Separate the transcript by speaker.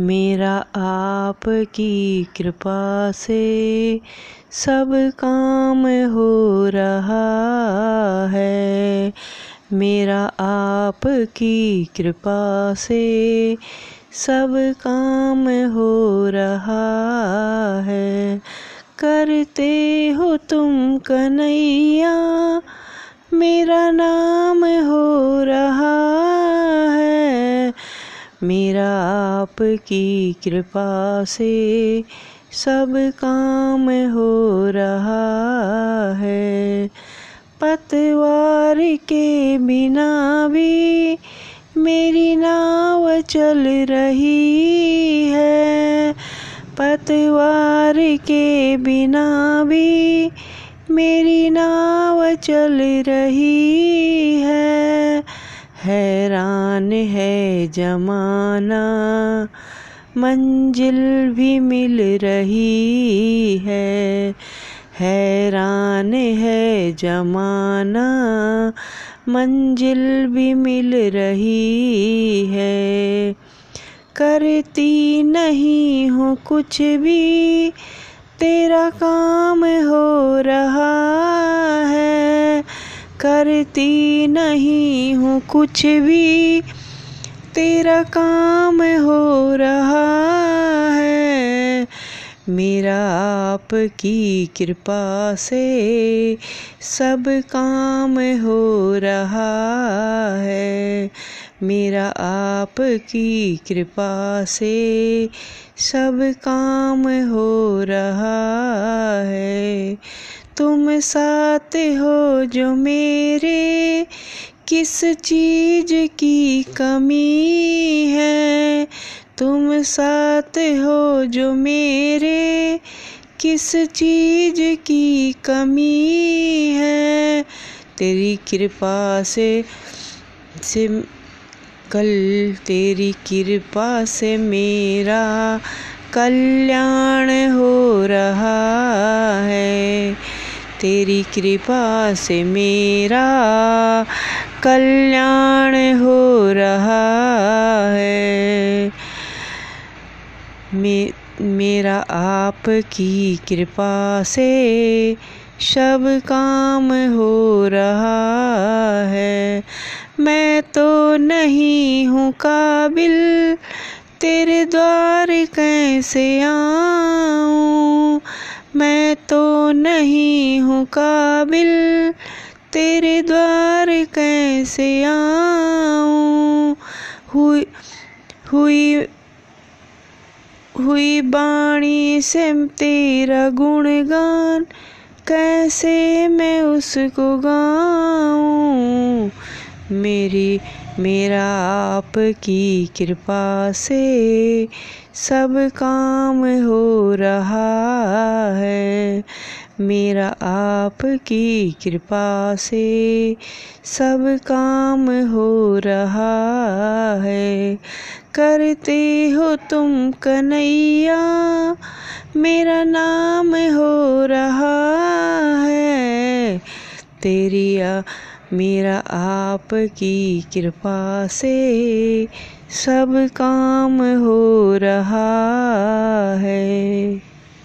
Speaker 1: मेरा आपकी कृपा से सब काम हो रहा है। मेरा आपकी कृपा से सब काम हो रहा है। करते हो तुम कन्हैया, मेरा नाम हो रहा मेरा आपकी कृपा से सब काम हो रहा है। पतवार के बिना भी मेरी नाव चल रही है। पतवार के बिना भी मेरी नाव चल रही है। हैरान है जमाना, मंजिल भी मिल रही है। हैरान है जमाना, मंजिल भी मिल रही है। करती नहीं हूँ कुछ भी, तेरा काम हो रहा करती नहीं हूँ कुछ भी। तेरा काम हो रहा है। मेरा आपकी कृपा से सब काम हो रहा है। मेरा आपकी कृपा से सब काम हो रहा है। तुम साथ हो जो मेरे, किस चीज़ की कमी है? तुम साथ हो जो मेरे, किस चीज़ की कमी है? तेरी कृपा से से कल, तेरी कृपा से मेरा कल्याण हो रहा है। तेरी कृपा से मेरा कल्याण हो रहा है। मे, मेरा आपकी कृपा से सब काम हो रहा है। मैं तो नहीं हूँ काबिल तेरे द्वार कैसे आऊँ? मैं तो नहीं हूँ काबिल, तेरे द्वार कैसे आऊँ? हुई हुई हुई बाणी से तेरा गुणगान, कैसे मैं उसको गाऊं? मेरी मेरा आपकी कृपा से सब काम हो रहा है। मेरा आपकी कृपा से सब काम हो रहा है। करते हो तुम कन्हैया, मेरा नाम हो रहा है। तेरी मेरा आपकी कृपा से सब काम हो रहा है।